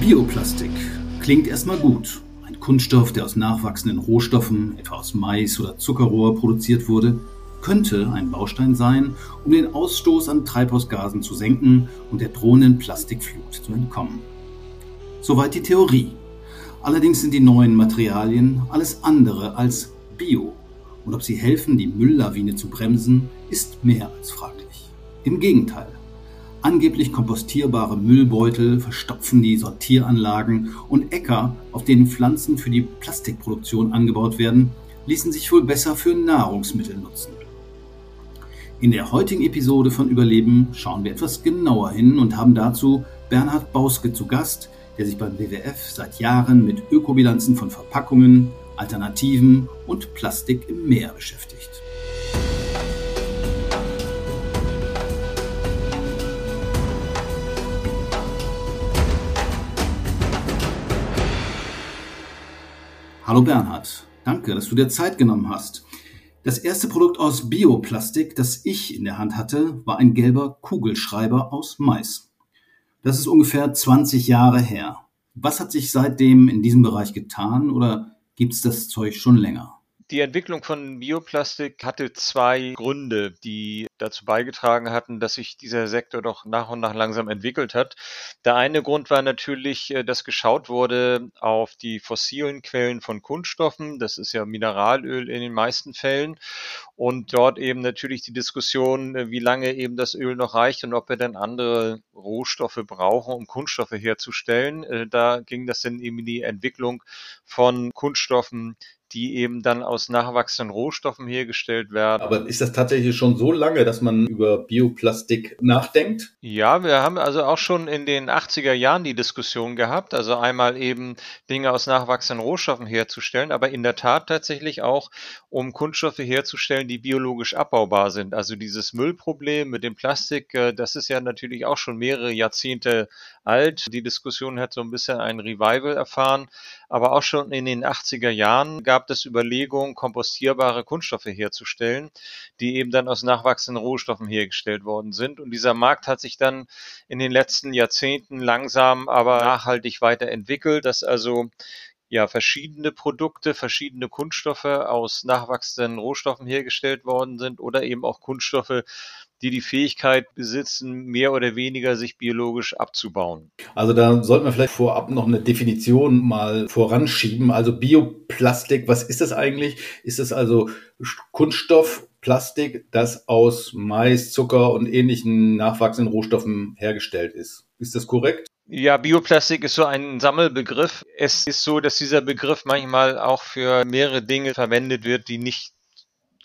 Bioplastik klingt erstmal gut. Ein Kunststoff, der aus nachwachsenden Rohstoffen, etwa aus Mais oder Zuckerrohr, produziert wurde, könnte ein Baustein sein, um den Ausstoß an Treibhausgasen zu senken und der drohenden Plastikflut zu entkommen. Soweit die Theorie. Allerdings sind die neuen Materialien alles andere als bio. Und ob sie helfen, die Mülllawine zu bremsen, ist mehr als fraglich. Im Gegenteil. Angeblich kompostierbare Müllbeutel verstopfen die Sortieranlagen und Äcker, auf denen Pflanzen für die Plastikproduktion angebaut werden, ließen sich wohl besser für Nahrungsmittel nutzen. In der heutigen Episode von Überleben schauen wir etwas genauer hin und haben dazu Bernhard Bauske zu Gast, der sich beim WWF seit Jahren mit Ökobilanzen von Verpackungen, Alternativen und Plastik im Meer beschäftigt. Hallo Bernhard, danke, dass du dir Zeit genommen hast. Das erste Produkt aus Bioplastik, das ich in der Hand hatte, war ein gelber Kugelschreiber aus Mais. Das ist ungefähr 20 Jahre her. Was hat sich seitdem in diesem Bereich getan oder gibt es das Zeug schon länger? Die Entwicklung von Bioplastik hatte zwei Gründe, die dazu beigetragen hatten, dass sich dieser Sektor doch nach und nach langsam entwickelt hat. Der eine Grund war natürlich, äh, dass geschaut wurde auf die fossilen Quellen von Kunststoffen. Das ist ja Mineralöl in den meisten Fällen. Und dort eben natürlich die Diskussion, äh, wie lange eben das Öl noch reicht und ob wir dann andere Rohstoffe brauchen, um Kunststoffe herzustellen. Äh, da ging das dann eben in die Entwicklung von Kunststoffen, die eben dann aus nachwachsenden Rohstoffen hergestellt werden. Aber ist das tatsächlich schon so lange, dass man über Bioplastik nachdenkt? Ja, wir haben also auch schon in den 80er Jahren die Diskussion gehabt, also einmal eben Dinge aus nachwachsenden Rohstoffen herzustellen, aber in der Tat tatsächlich auch, um Kunststoffe herzustellen, die biologisch abbaubar sind. Also dieses Müllproblem mit dem Plastik, äh, das ist ja natürlich auch schon mehrere Jahrzehnte alt. Die Diskussion hat so ein bisschen ein Revival erfahren, aber auch schon in den 80er Jahren gab es Überlegungen, kompostierbare Kunststoffe herzustellen, die eben dann aus nachwachsenden Rohstoffen hergestellt worden sind. Und dieser Markt hat sich dann in den letzten Jahrzehnten langsam, aber nachhaltig weiterentwickelt, dass also ja verschiedene Produkte, verschiedene Kunststoffe aus nachwachsenden Rohstoffen hergestellt worden sind oder eben auch Kunststoffe, die die Fähigkeit besitzen, mehr oder weniger sich biologisch abzubauen. Also da sollten wir vielleicht vorab noch eine Definition mal voranschieben. Also Bioplastik, was ist das eigentlich? Ist es also Kunststoff, Plastik, das aus Mais, Zucker und ähnlichen nachwachsenden Rohstoffen hergestellt ist? Ist das korrekt? Ja, Bioplastik ist so ein Sammelbegriff. Es ist so, dass dieser Begriff manchmal auch für mehrere Dinge verwendet wird, die nicht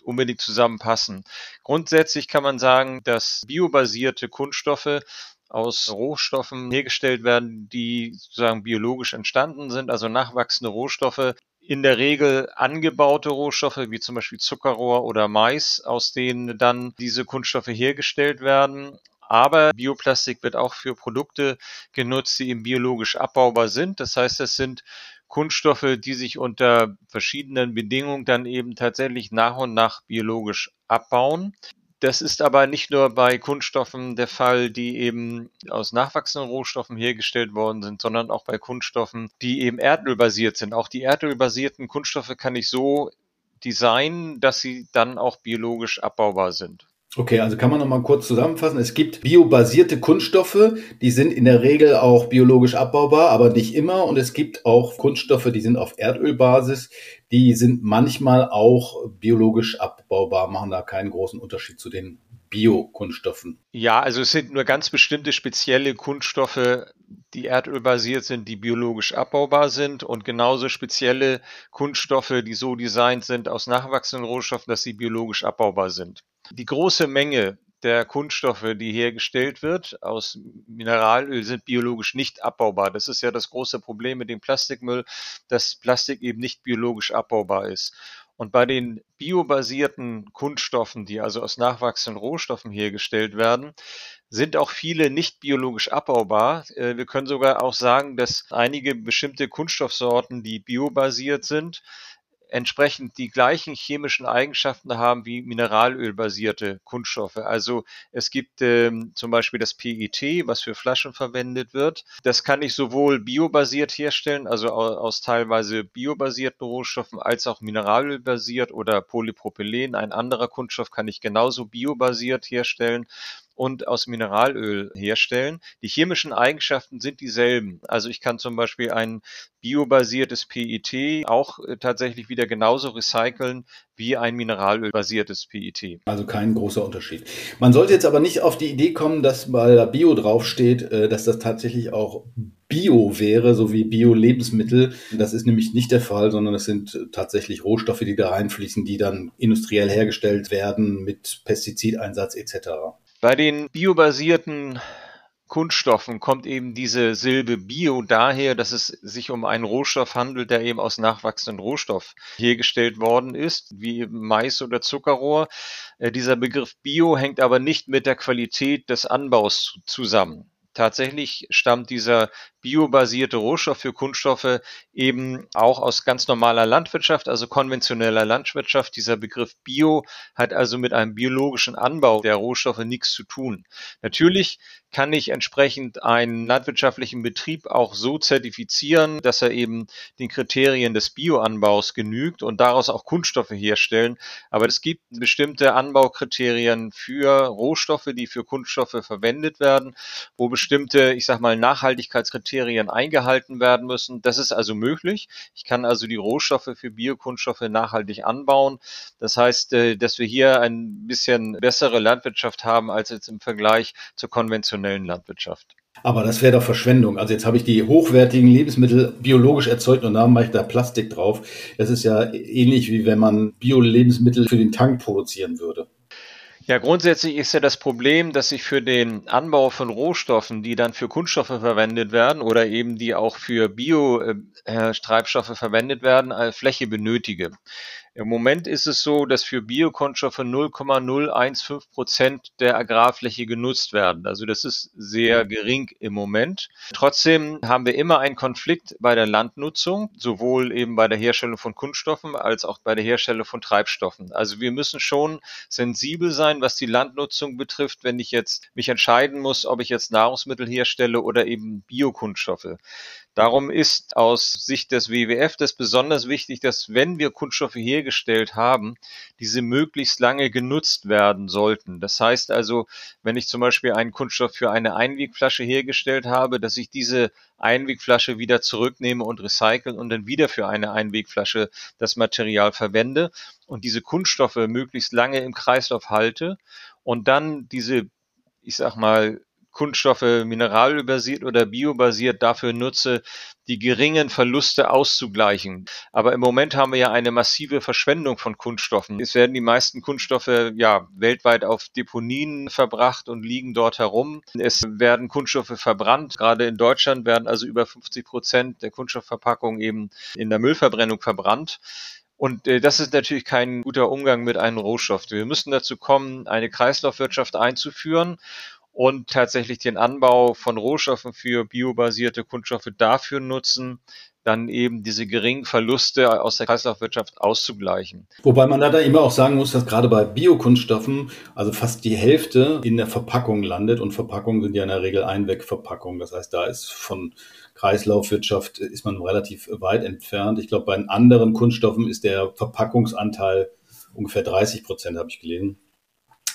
unbedingt zusammenpassen. Grundsätzlich kann man sagen, dass biobasierte Kunststoffe aus Rohstoffen hergestellt werden, die sozusagen biologisch entstanden sind, also nachwachsende Rohstoffe, in der Regel angebaute Rohstoffe, wie zum Beispiel Zuckerrohr oder Mais, aus denen dann diese Kunststoffe hergestellt werden. Aber Bioplastik wird auch für Produkte genutzt, die eben biologisch abbaubar sind. Das heißt, es sind Kunststoffe, die sich unter verschiedenen Bedingungen dann eben tatsächlich nach und nach biologisch abbauen. Das ist aber nicht nur bei Kunststoffen der Fall, die eben aus nachwachsenden Rohstoffen hergestellt worden sind, sondern auch bei Kunststoffen, die eben erdölbasiert sind. Auch die erdölbasierten Kunststoffe kann ich so designen, dass sie dann auch biologisch abbaubar sind. Okay, also kann man noch mal kurz zusammenfassen. Es gibt biobasierte Kunststoffe, die sind in der Regel auch biologisch abbaubar, aber nicht immer. Und es gibt auch Kunststoffe, die sind auf Erdölbasis, die sind manchmal auch biologisch abbaubar, machen da keinen großen Unterschied zu den Biokunststoffen. Ja, also es sind nur ganz bestimmte spezielle Kunststoffe, die erdölbasiert sind, die biologisch abbaubar sind und genauso spezielle Kunststoffe, die so designt sind aus nachwachsenden Rohstoffen, dass sie biologisch abbaubar sind. Die große Menge der Kunststoffe, die hergestellt wird aus Mineralöl, sind biologisch nicht abbaubar. Das ist ja das große Problem mit dem Plastikmüll, dass Plastik eben nicht biologisch abbaubar ist. Und bei den biobasierten Kunststoffen, die also aus nachwachsenden Rohstoffen hergestellt werden, sind auch viele nicht biologisch abbaubar. Äh, wir können sogar auch sagen, dass einige bestimmte Kunststoffsorten, die biobasiert sind, entsprechend die gleichen chemischen Eigenschaften haben wie mineralölbasierte Kunststoffe. Also es gibt ähm, zum Beispiel das PET, was für Flaschen verwendet wird. Das kann ich sowohl biobasiert herstellen, also aus teilweise biobasierten Rohstoffen, als auch mineralölbasiert oder Polypropylen. Ein anderer Kunststoff kann ich genauso biobasiert herstellen und aus Mineralöl herstellen. Die chemischen Eigenschaften sind dieselben. Also ich kann zum Beispiel ein biobasiertes PET auch äh, tatsächlich wieder genauso recyceln wie ein mineralölbasiertes PET. Also kein großer Unterschied. Man sollte jetzt aber nicht auf die Idee kommen, dass weil da Bio draufsteht, äh, dass das tatsächlich auch Bio wäre, so wie Bio-Lebensmittel. Das ist nämlich nicht der Fall, sondern es sind tatsächlich Rohstoffe, die da reinfließen, die dann industriell hergestellt werden mit Pestizideinsatz etc. Bei den biobasierten Kunststoffen kommt eben diese Silbe Bio daher, dass es sich um einen Rohstoff handelt, der eben aus nachwachsendem Rohstoff hergestellt worden ist, wie Mais oder Zuckerrohr. Äh, dieser Begriff Bio hängt aber nicht mit der Qualität des Anbaus zusammen. Tatsächlich stammt dieser biobasierte Rohstoff für Kunststoffe eben auch aus ganz normaler Landwirtschaft, also konventioneller Landwirtschaft. Dieser Begriff Bio hat also mit einem biologischen Anbau der Rohstoffe nichts zu tun. Natürlich kann ich entsprechend einen landwirtschaftlichen Betrieb auch so zertifizieren, dass er eben den Kriterien des Bioanbaus genügt und daraus auch Kunststoffe herstellen. Aber es gibt bestimmte Anbaukriterien für Rohstoffe, die für Kunststoffe verwendet werden, wo bestimmte, ich sag mal, Nachhaltigkeitskriterien Kriterien eingehalten werden müssen. Das ist also möglich. Ich kann also die Rohstoffe für Biokunststoffe nachhaltig anbauen. Das heißt, äh, dass wir hier ein bisschen bessere Landwirtschaft haben als jetzt im Vergleich zur konventionellen Landwirtschaft. Aber das wäre doch Verschwendung. Also jetzt habe ich die hochwertigen Lebensmittel biologisch erzeugt und dann mache ich da Plastik drauf. Das ist ja ähnlich wie wenn man Bio-Lebensmittel für den Tank produzieren würde. Ja, grundsätzlich ist ja das Problem, dass ich für den Anbau von Rohstoffen, die dann für Kunststoffe verwendet werden oder eben die auch für Bio-Treibstoffe äh, verwendet werden, Fläche benötige. Im Moment ist es so, dass für Biokunststoffe 0,015 Prozent der Agrarfläche genutzt werden. Also das ist sehr gering im Moment. Trotzdem haben wir immer einen Konflikt bei der Landnutzung, sowohl eben bei der Herstellung von Kunststoffen als auch bei der Herstellung von Treibstoffen. Also wir müssen schon sensibel sein, was die Landnutzung betrifft, wenn ich jetzt mich entscheiden muss, ob ich jetzt Nahrungsmittel herstelle oder eben Biokunststoffe. Darum ist aus Sicht des WWF das besonders wichtig, dass wenn wir Kunststoffe hergestellt haben, diese möglichst lange genutzt werden sollten. Das heißt also, wenn ich zum Beispiel einen Kunststoff für eine Einwegflasche hergestellt habe, dass ich diese Einwegflasche wieder zurücknehme und recyceln und dann wieder für eine Einwegflasche das Material verwende und diese Kunststoffe möglichst lange im Kreislauf halte und dann diese ich sag mal, Kunststoffe mineralölbasiert oder biobasiert dafür nutze, die geringen Verluste auszugleichen. Aber im Moment haben wir ja eine massive Verschwendung von Kunststoffen. Es werden die meisten Kunststoffe ja weltweit auf Deponien verbracht und liegen dort herum. Es werden Kunststoffe verbrannt. Gerade in Deutschland werden also über 50 Prozent der Kunststoffverpackungen eben in der Müllverbrennung verbrannt. Und äh, das ist natürlich kein guter Umgang mit einem Rohstoff. Wir müssen dazu kommen, eine Kreislaufwirtschaft einzuführen und tatsächlich den Anbau von Rohstoffen für biobasierte Kunststoffe dafür nutzen, dann eben diese geringen Verluste aus der Kreislaufwirtschaft auszugleichen. Wobei man da, immer auch sagen muss, dass gerade bei Biokunststoffen also fast die Hälfte in der Verpackung landet und Verpackungen sind ja in der Regel Einwegverpackungen. Das heißt, da ist von Kreislaufwirtschaft ist man relativ weit entfernt. Ich glaube, bei anderen Kunststoffen ist der Verpackungsanteil ungefähr 30 Prozent, habe ich gelesen.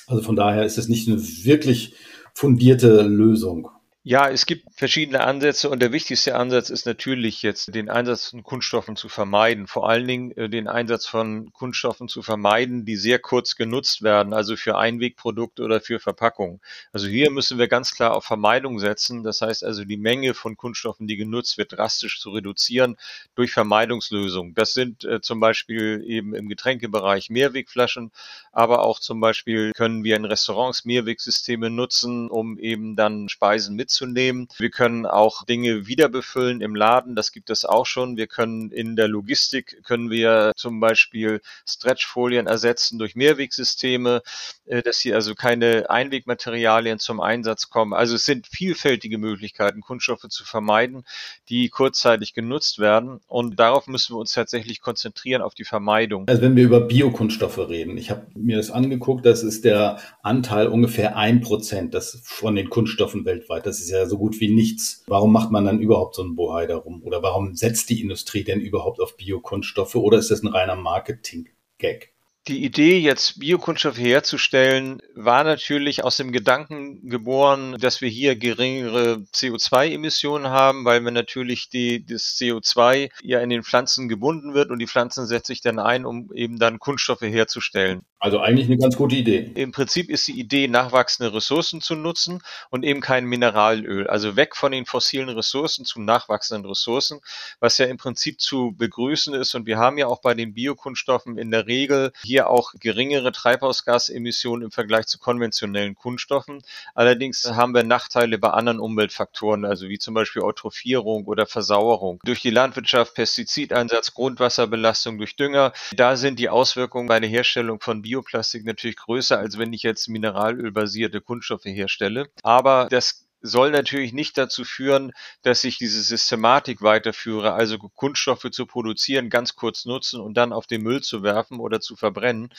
Also von daher ist es nicht eine wirklich fundierte Lösung. Ja, es gibt verschiedene Ansätze und der wichtigste Ansatz ist natürlich jetzt den Einsatz von Kunststoffen zu vermeiden. Vor allen Dingen äh, den Einsatz von Kunststoffen zu vermeiden, die sehr kurz genutzt werden, also für Einwegprodukte oder für Verpackungen. Also hier müssen wir ganz klar auf Vermeidung setzen. Das heißt also die Menge von Kunststoffen, die genutzt wird, drastisch zu reduzieren durch Vermeidungslösungen. Das sind äh, zum Beispiel eben im Getränkebereich Mehrwegflaschen, aber auch zum Beispiel können wir in Restaurants Mehrwegsysteme nutzen, um eben dann Speisen mit mitzunehmen. Wir können auch Dinge wieder befüllen im Laden, das gibt es auch schon. Wir können in der Logistik, können wir zum Beispiel Stretchfolien ersetzen durch Mehrwegsysteme, äh, dass hier also keine Einwegmaterialien zum Einsatz kommen. Also es sind vielfältige Möglichkeiten, Kunststoffe zu vermeiden, die kurzzeitig genutzt werden. Und darauf müssen wir uns tatsächlich konzentrieren, auf die Vermeidung. Also wenn wir über Biokunststoffe reden, ich habe mir das angeguckt, das ist der Anteil ungefähr ein Prozent von den Kunststoffen weltweit. Das ist ja so gut wie nichts. Warum macht man dann überhaupt so einen Bohai darum? Oder warum setzt die Industrie denn überhaupt auf Biokunststoffe? Oder ist das ein reiner Marketing-Gag? Die Idee, jetzt Biokunststoffe herzustellen, war natürlich aus dem Gedanken geboren, dass wir hier geringere CO2-Emissionen haben, weil wir natürlich die, das CO2 ja in den Pflanzen gebunden wird und die Pflanzen setzt sich dann ein, um eben dann Kunststoffe herzustellen. Also eigentlich eine ganz gute Idee. Im Prinzip ist die Idee, nachwachsende Ressourcen zu nutzen und eben kein Mineralöl. Also weg von den fossilen Ressourcen zu nachwachsenden Ressourcen, was ja im Prinzip zu begrüßen ist. Und wir haben ja auch bei den Biokunststoffen in der Regel hier auch geringere Treibhausgasemissionen im Vergleich zu konventionellen Kunststoffen. Allerdings haben wir Nachteile bei anderen Umweltfaktoren, also wie zum Beispiel Eutrophierung oder Versauerung. Durch die Landwirtschaft, Pestizideinsatz, Grundwasserbelastung durch Dünger. Da sind die Auswirkungen bei der Herstellung von Bioplastik natürlich größer, als wenn ich jetzt mineralölbasierte Kunststoffe herstelle. Aber das soll natürlich nicht dazu führen, dass ich diese Systematik weiterführe, also Kunststoffe zu produzieren, ganz kurz nutzen und dann auf den Müll zu werfen oder zu verbrennen.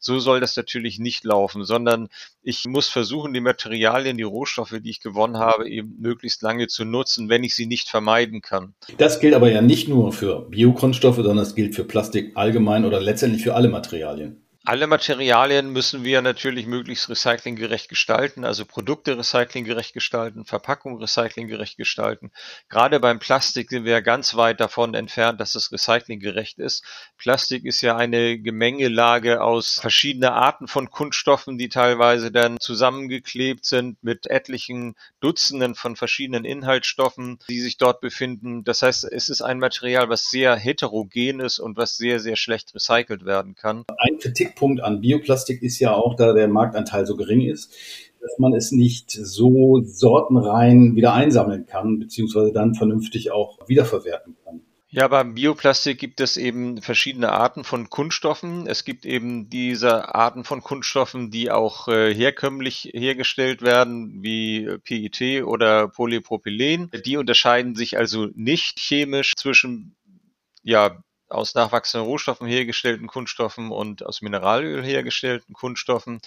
So soll das natürlich nicht laufen, sondern ich muss versuchen, die Materialien, die Rohstoffe, die ich gewonnen habe, eben möglichst lange zu nutzen, wenn ich sie nicht vermeiden kann. Das gilt aber ja nicht nur für Biokunststoffe, sondern das gilt für Plastik allgemein oder letztendlich für alle Materialien. Alle Materialien müssen wir natürlich möglichst recyclinggerecht gestalten, also Produkte recyclinggerecht gestalten, Verpackung recyclinggerecht gestalten. Gerade beim Plastik sind wir ganz weit davon entfernt, dass es recyclinggerecht ist. Plastik ist ja eine Gemengelage aus verschiedenen Arten von Kunststoffen, die teilweise dann zusammengeklebt sind mit etlichen Dutzenden von verschiedenen Inhaltsstoffen, die sich dort befinden. Das heißt, es ist ein Material, was sehr heterogen ist und was sehr, sehr schlecht recycelt werden kann. Ein Kritik Kritikpunkt an Bioplastik ist ja auch, da der Marktanteil so gering ist, dass man es nicht so sortenrein wieder einsammeln kann, beziehungsweise dann vernünftig auch wiederverwerten kann. Ja, beim Bioplastik gibt es eben verschiedene Arten von Kunststoffen. Es gibt eben diese Arten von Kunststoffen, die auch äh, herkömmlich hergestellt werden, wie PET oder Polypropylen. Die unterscheiden sich also nicht chemisch zwischen ja, aus nachwachsenden Rohstoffen hergestellten Kunststoffen und aus Mineralöl hergestellten Kunststoffen.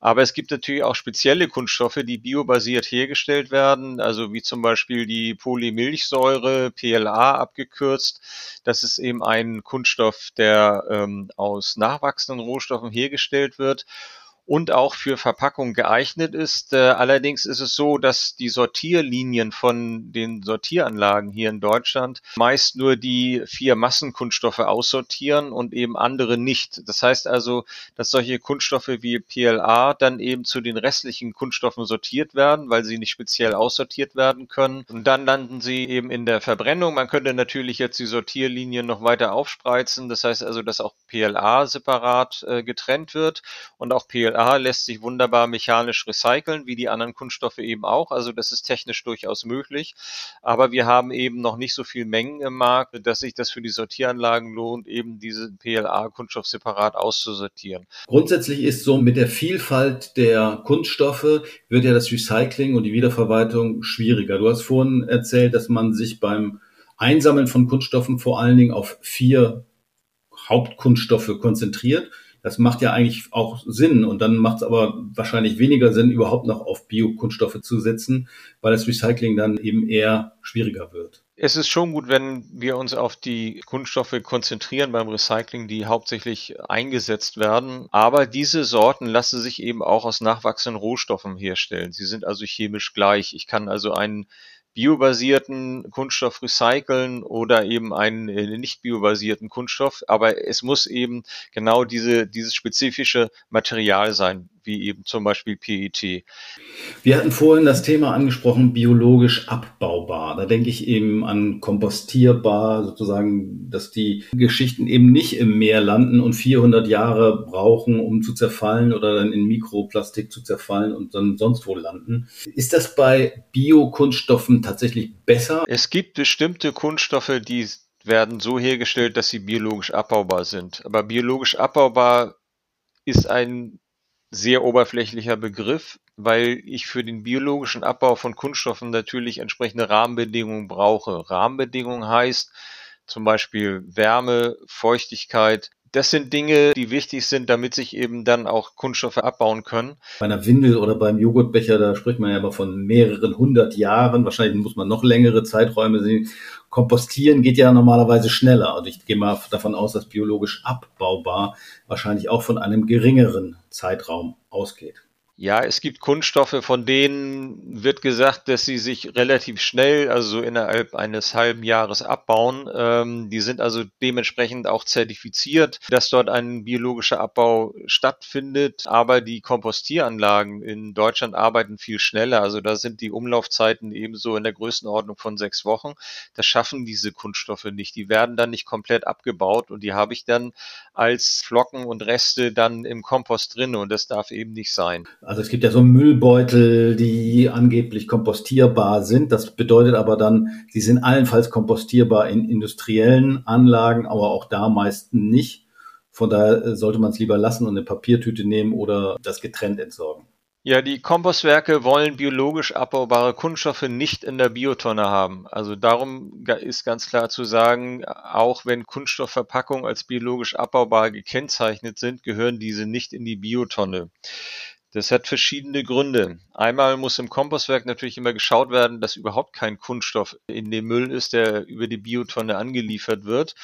Aber es gibt natürlich auch spezielle Kunststoffe, die biobasiert hergestellt werden, also wie zum Beispiel die Polymilchsäure, PLA abgekürzt. Das ist eben ein Kunststoff, der ähm, aus nachwachsenden Rohstoffen hergestellt wird und auch für Verpackung geeignet ist. Äh, allerdings ist es so, dass die Sortierlinien von den Sortieranlagen hier in Deutschland meist nur die vier Massenkunststoffe aussortieren und eben andere nicht. Das heißt also, dass solche Kunststoffe wie PLA dann eben zu den restlichen Kunststoffen sortiert werden, weil sie nicht speziell aussortiert werden können. Und dann landen sie eben in der Verbrennung. Man könnte natürlich jetzt die Sortierlinien noch weiter aufspreizen. Das heißt also, dass auch PLA separat äh, getrennt wird und auch PLA PLA lässt sich wunderbar mechanisch recyceln, wie die anderen Kunststoffe eben auch. Also das ist technisch durchaus möglich. Aber wir haben eben noch nicht so viel Mengen im Markt, dass sich das für die Sortieranlagen lohnt, eben diese PLA-Kunststoff separat auszusortieren. Grundsätzlich ist so mit der Vielfalt der Kunststoffe wird ja das Recycling und die Wiederverwaltung schwieriger. Du hast vorhin erzählt, dass man sich beim Einsammeln von Kunststoffen vor allen Dingen auf vier Hauptkunststoffe konzentriert. Das macht ja eigentlich auch Sinn und dann macht es aber wahrscheinlich weniger Sinn, überhaupt noch auf Biokunststoffe zu setzen, weil das Recycling dann eben eher schwieriger wird. Es ist schon gut, wenn wir uns auf die Kunststoffe konzentrieren beim Recycling, die hauptsächlich eingesetzt werden. Aber diese Sorten lassen sich eben auch aus nachwachsenden Rohstoffen herstellen. Sie sind also chemisch gleich. Ich kann also einen biobasierten Kunststoff recyceln oder eben einen äh, nicht biobasierten Kunststoff. Aber es muss eben genau diese, dieses spezifische Material sein, wie eben zum Beispiel PET. Wir hatten vorhin das Thema angesprochen, biologisch abbaubar. Da denke ich eben an kompostierbar, sozusagen, dass die Geschichten eben nicht im Meer landen und 400 Jahre brauchen, um zu zerfallen oder dann in Mikroplastik zu zerfallen und dann sonst wo landen. Ist das bei Biokunststoffen tatsächlich besser? Es gibt bestimmte Kunststoffe, die werden so hergestellt, dass sie biologisch abbaubar sind. Aber biologisch abbaubar ist ein sehr oberflächlicher Begriff, weil ich für den biologischen Abbau von Kunststoffen natürlich entsprechende Rahmenbedingungen brauche. Rahmenbedingungen heißt zum Beispiel Wärme, Feuchtigkeit, das sind Dinge, die wichtig sind, damit sich eben dann auch Kunststoffe abbauen können. Bei einer Windel oder beim Joghurtbecher, da spricht man ja aber von mehreren hundert Jahren. Wahrscheinlich muss man noch längere Zeiträume sehen. Kompostieren geht ja normalerweise schneller. Und ich gehe mal davon aus, dass biologisch abbaubar wahrscheinlich auch von einem geringeren Zeitraum ausgeht. Ja, es gibt Kunststoffe, von denen wird gesagt, dass sie sich relativ schnell, also so innerhalb eines halben Jahres abbauen. Ähm, die sind also dementsprechend auch zertifiziert, dass dort ein biologischer Abbau stattfindet. Aber die Kompostieranlagen in Deutschland arbeiten viel schneller. Also da sind die Umlaufzeiten ebenso in der Größenordnung von sechs Wochen. Das schaffen diese Kunststoffe nicht. Die werden dann nicht komplett abgebaut und die habe ich dann als Flocken und Reste dann im Kompost drin und das darf eben nicht sein. Also es gibt ja so Müllbeutel, die angeblich kompostierbar sind. Das bedeutet aber dann, sie sind allenfalls kompostierbar in industriellen Anlagen, aber auch da meist nicht. Von daher sollte man es lieber lassen und eine Papiertüte nehmen oder das getrennt entsorgen. Ja, die Kompostwerke wollen biologisch abbaubare Kunststoffe nicht in der Biotonne haben. Also darum ist ganz klar zu sagen, auch wenn Kunststoffverpackungen als biologisch abbaubar gekennzeichnet sind, gehören diese nicht in die Biotonne. Das hat verschiedene Gründe. Einmal muss im Kompostwerk natürlich immer geschaut werden, dass überhaupt kein Kunststoff in dem Müll ist, der über die Biotonne angeliefert wird.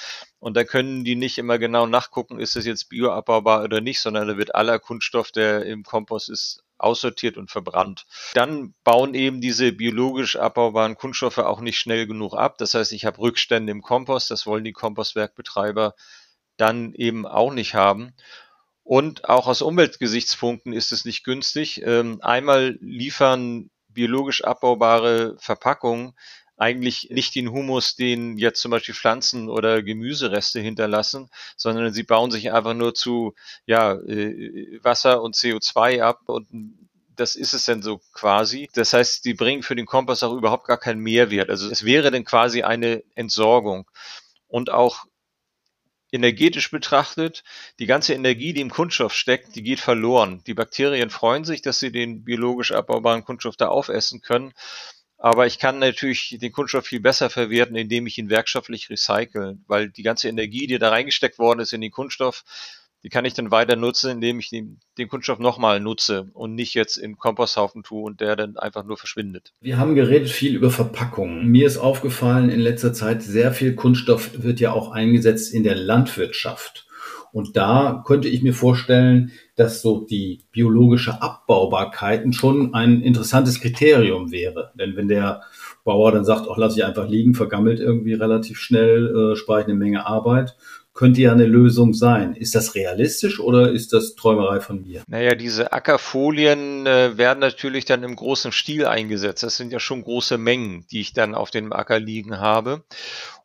Und da können die nicht immer genau nachgucken, ist es jetzt bioabbaubar oder nicht, sondern da wird aller Kunststoff, der im Kompost ist, aussortiert und verbrannt. Dann bauen eben diese biologisch abbaubaren Kunststoffe auch nicht schnell genug ab. Das heißt, ich habe Rückstände im Kompost, das wollen die Kompostwerkbetreiber dann eben auch nicht haben. Und auch aus Umweltgesichtspunkten ist es nicht günstig. Ähm, einmal liefern biologisch abbaubare Verpackungen eigentlich nicht den Humus, den jetzt zum Beispiel Pflanzen oder Gemüsereste hinterlassen, sondern sie bauen sich einfach nur zu ja, äh, Wasser und CO2 ab und das ist es denn so quasi. Das heißt, die bringen für den Kompost auch überhaupt gar keinen Mehrwert. Also es wäre dann quasi eine Entsorgung. Und auch energetisch betrachtet, die ganze Energie, die im Kunststoff steckt, die geht verloren. Die Bakterien freuen sich, dass sie den biologisch abbaubaren Kunststoff da aufessen können. Aber ich kann natürlich den Kunststoff viel besser verwerten, indem ich ihn werkschaftlich recycle, weil die ganze Energie, die da reingesteckt worden ist in den Kunststoff, die kann ich dann weiter nutzen, indem ich den, den Kunststoff nochmal nutze und nicht jetzt in Komposthaufen tue und der dann einfach nur verschwindet. Wir haben geredet viel über Verpackungen. Mir ist aufgefallen in letzter Zeit, sehr viel Kunststoff wird ja auch eingesetzt in der Landwirtschaft. Und da könnte ich mir vorstellen, dass so die biologische Abbaubarkeiten schon ein interessantes Kriterium wäre. Denn wenn der Bauer dann sagt, ach, lass ich einfach liegen, vergammelt irgendwie relativ schnell, äh, spare ich eine Menge Arbeit könnte ja eine Lösung sein. Ist das realistisch oder ist das Träumerei von mir? Naja, diese Ackerfolien äh, werden natürlich dann im großen Stil eingesetzt. Das sind ja schon große Mengen, die ich dann auf dem Acker liegen habe.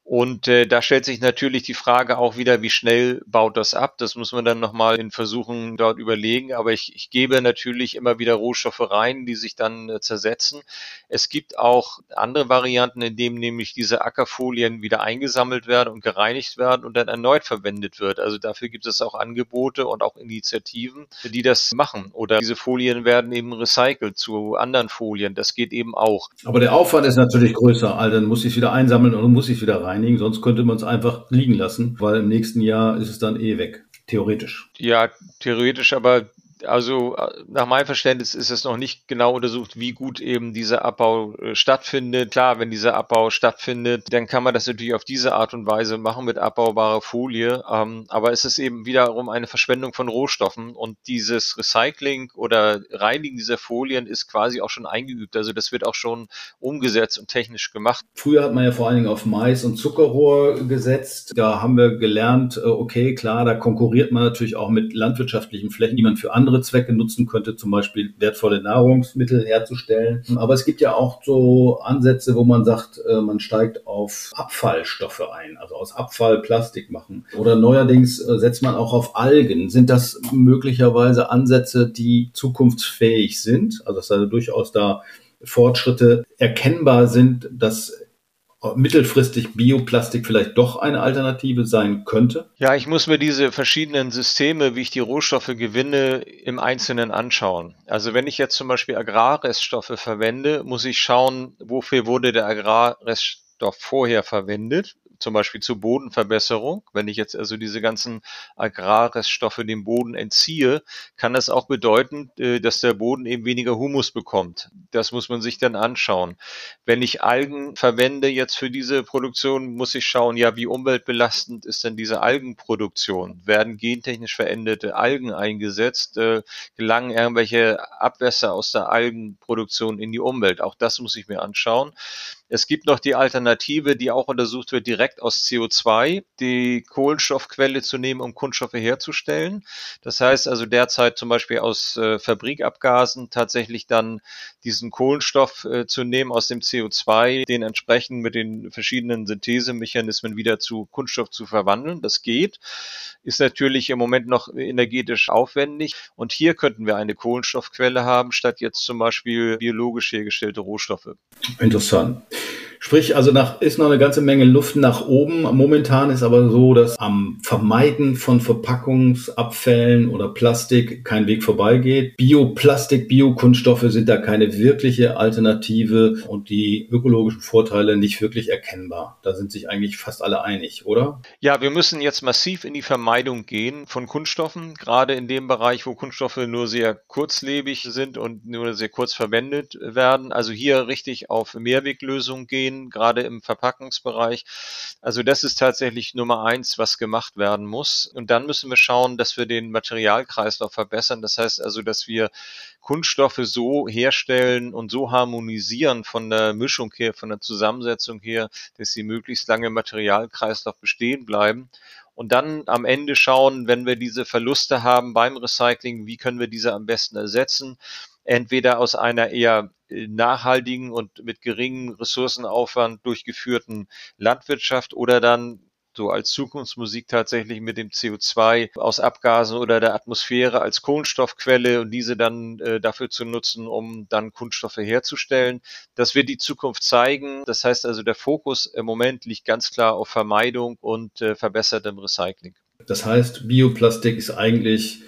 Und äh, da stellt sich natürlich die Frage auch wieder, wie schnell baut das ab? Das muss man dann nochmal in Versuchen dort überlegen. Aber ich, ich gebe natürlich immer wieder Rohstoffe rein, die sich dann äh, zersetzen. Es gibt auch andere Varianten, in denen nämlich diese Ackerfolien wieder eingesammelt werden und gereinigt werden und dann erneut verwendet wird. Also dafür gibt es auch Angebote und auch Initiativen, die das machen. Oder diese Folien werden eben recycelt zu anderen Folien. Das geht eben auch. Aber der Aufwand ist natürlich größer. Also dann muss ich wieder einsammeln und muss ich wieder rein reinigen, sonst könnte man es einfach liegen lassen, weil im nächsten Jahr ist es dann eh weg. Theoretisch. Ja, theoretisch, aber also äh, nach meinem Verständnis ist es noch nicht genau untersucht, wie gut eben dieser Abbau äh, stattfindet. Klar, wenn dieser Abbau stattfindet, dann kann man das natürlich auf diese Art und Weise machen mit abbaubarer Folie. Ähm, aber es ist eben wiederum eine Verschwendung von Rohstoffen und dieses Recycling oder Reinigen dieser Folien ist quasi auch schon eingeübt. Also das wird auch schon umgesetzt und technisch gemacht. Früher hat man ja vor allen Dingen auf Mais und Zuckerrohr gesetzt. Da haben wir gelernt, äh, okay, klar, da konkurriert man natürlich auch mit landwirtschaftlichen Flächen, die man für andere andere Zwecke nutzen könnte, zum Beispiel wertvolle Nahrungsmittel herzustellen. Aber es gibt ja auch so Ansätze, wo man sagt, äh, man steigt auf Abfallstoffe ein, also aus Abfall Plastik machen. Oder neuerdings äh, setzt man auch auf Algen. Sind das möglicherweise Ansätze, die zukunftsfähig sind? Also dass also durchaus da Fortschritte erkennbar sind, dass mittelfristig Bioplastik vielleicht doch eine Alternative sein könnte? Ja, ich muss mir diese verschiedenen Systeme, wie ich die Rohstoffe gewinne, im Einzelnen anschauen. Also wenn ich jetzt zum Beispiel Agrarreststoffe verwende, muss ich schauen, wofür wurde der Agrarreststoff vorher verwendet zum Beispiel zur Bodenverbesserung. Wenn ich jetzt also diese ganzen Agrarreststoffe dem Boden entziehe, kann das auch bedeuten, äh, dass der Boden eben weniger Humus bekommt. Das muss man sich dann anschauen. Wenn ich Algen verwende jetzt für diese Produktion, muss ich schauen, ja, wie umweltbelastend ist denn diese Algenproduktion? Werden gentechnisch veränderte Algen eingesetzt? Äh, gelangen irgendwelche Abwässer aus der Algenproduktion in die Umwelt? Auch das muss ich mir anschauen. Es gibt noch die Alternative, die auch untersucht wird, direkt aus CO2 die Kohlenstoffquelle zu nehmen, um Kunststoffe herzustellen. Das heißt also derzeit zum Beispiel aus äh, Fabrikabgasen tatsächlich dann diesen Kohlenstoff äh, zu nehmen aus dem CO2, den entsprechend mit den verschiedenen Synthesemechanismen wieder zu Kunststoff zu verwandeln. Das geht, ist natürlich im Moment noch energetisch aufwendig. Und hier könnten wir eine Kohlenstoffquelle haben, statt jetzt zum Beispiel biologisch hergestellte Rohstoffe. Interessant. Sprich, also nach, ist noch eine ganze Menge Luft nach oben. Momentan ist aber so, dass am Vermeiden von Verpackungsabfällen oder Plastik kein Weg vorbeigeht. Bioplastik, Biokunststoffe sind da keine wirkliche Alternative und die ökologischen Vorteile nicht wirklich erkennbar. Da sind sich eigentlich fast alle einig, oder? Ja, wir müssen jetzt massiv in die Vermeidung gehen von Kunststoffen, gerade in dem Bereich, wo Kunststoffe nur sehr kurzlebig sind und nur sehr kurz verwendet werden. Also hier richtig auf Mehrweglösungen gehen gerade im Verpackungsbereich. Also das ist tatsächlich Nummer eins, was gemacht werden muss. Und dann müssen wir schauen, dass wir den Materialkreislauf verbessern. Das heißt also, dass wir Kunststoffe so herstellen und so harmonisieren von der Mischung her, von der Zusammensetzung her, dass sie möglichst lange im Materialkreislauf bestehen bleiben. Und dann am Ende schauen, wenn wir diese Verluste haben beim Recycling, wie können wir diese am besten ersetzen? Entweder aus einer eher nachhaltigen und mit geringem Ressourcenaufwand durchgeführten Landwirtschaft oder dann so als Zukunftsmusik tatsächlich mit dem CO2 aus Abgasen oder der Atmosphäre als Kohlenstoffquelle und diese dann äh, dafür zu nutzen, um dann Kunststoffe herzustellen. Das wird die Zukunft zeigen. Das heißt also, der Fokus im Moment liegt ganz klar auf Vermeidung und äh, verbessertem Recycling. Das heißt, Bioplastik ist eigentlich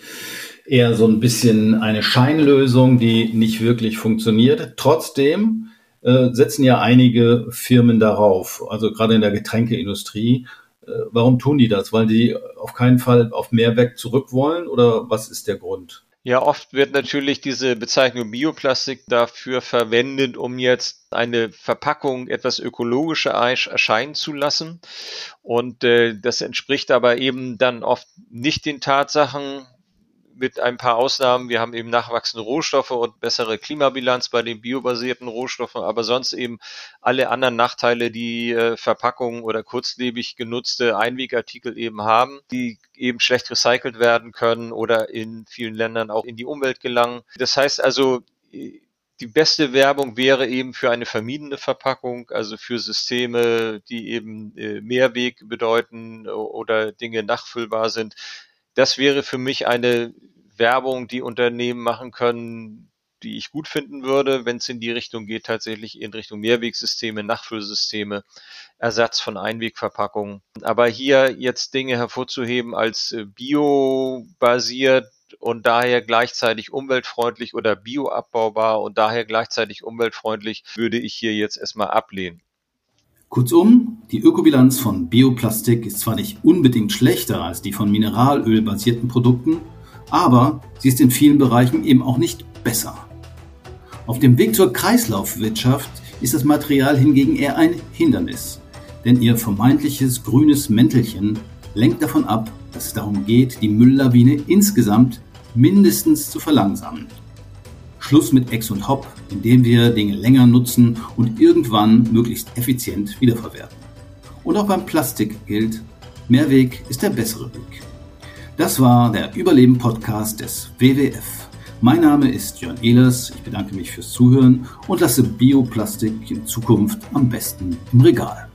eher so ein bisschen eine Scheinlösung, die nicht wirklich funktioniert. Trotzdem äh, setzen ja einige Firmen darauf, also gerade in der Getränkeindustrie. Äh, warum tun die das? Weil die auf keinen Fall auf Mehrweg zurück wollen oder was ist der Grund? Ja, oft wird natürlich diese Bezeichnung Bioplastik dafür verwendet, um jetzt eine Verpackung etwas ökologischer erscheinen zu lassen. Und äh, das entspricht aber eben dann oft nicht den Tatsachen, mit ein paar Ausnahmen. Wir haben eben nachwachsende Rohstoffe und bessere Klimabilanz bei den biobasierten Rohstoffen, aber sonst eben alle anderen Nachteile, die äh, Verpackungen oder kurzlebig genutzte Einwegartikel eben haben, die eben schlecht recycelt werden können oder in vielen Ländern auch in die Umwelt gelangen. Das heißt also, die beste Werbung wäre eben für eine vermiedene Verpackung, also für Systeme, die eben äh, Mehrweg bedeuten oder Dinge nachfüllbar sind. Das wäre für mich eine Werbung, die Unternehmen machen können, die ich gut finden würde, wenn es in die Richtung geht, tatsächlich in Richtung Mehrwegsysteme, Nachfüllsysteme, Ersatz von Einwegverpackungen. Aber hier jetzt Dinge hervorzuheben als äh, biobasiert und daher gleichzeitig umweltfreundlich oder bioabbaubar und daher gleichzeitig umweltfreundlich, würde ich hier jetzt erstmal ablehnen. Kurzum, die Ökobilanz von Bioplastik ist zwar nicht unbedingt schlechter als die von mineralölbasierten Produkten, aber sie ist in vielen Bereichen eben auch nicht besser. Auf dem Weg zur Kreislaufwirtschaft ist das Material hingegen eher ein Hindernis, denn ihr vermeintliches grünes Mäntelchen lenkt davon ab, dass es darum geht, die Mülllawine insgesamt mindestens zu verlangsamen. Schluss mit Ex und Hop, indem wir Dinge länger nutzen und irgendwann möglichst effizient wiederverwerten. Und auch beim Plastik gilt, Mehrweg ist der bessere Weg. Das war der Überleben-Podcast des WWF. Mein Name ist Jörn Ehlers. Ich bedanke mich fürs Zuhören und lasse Bioplastik in Zukunft am besten im Regal.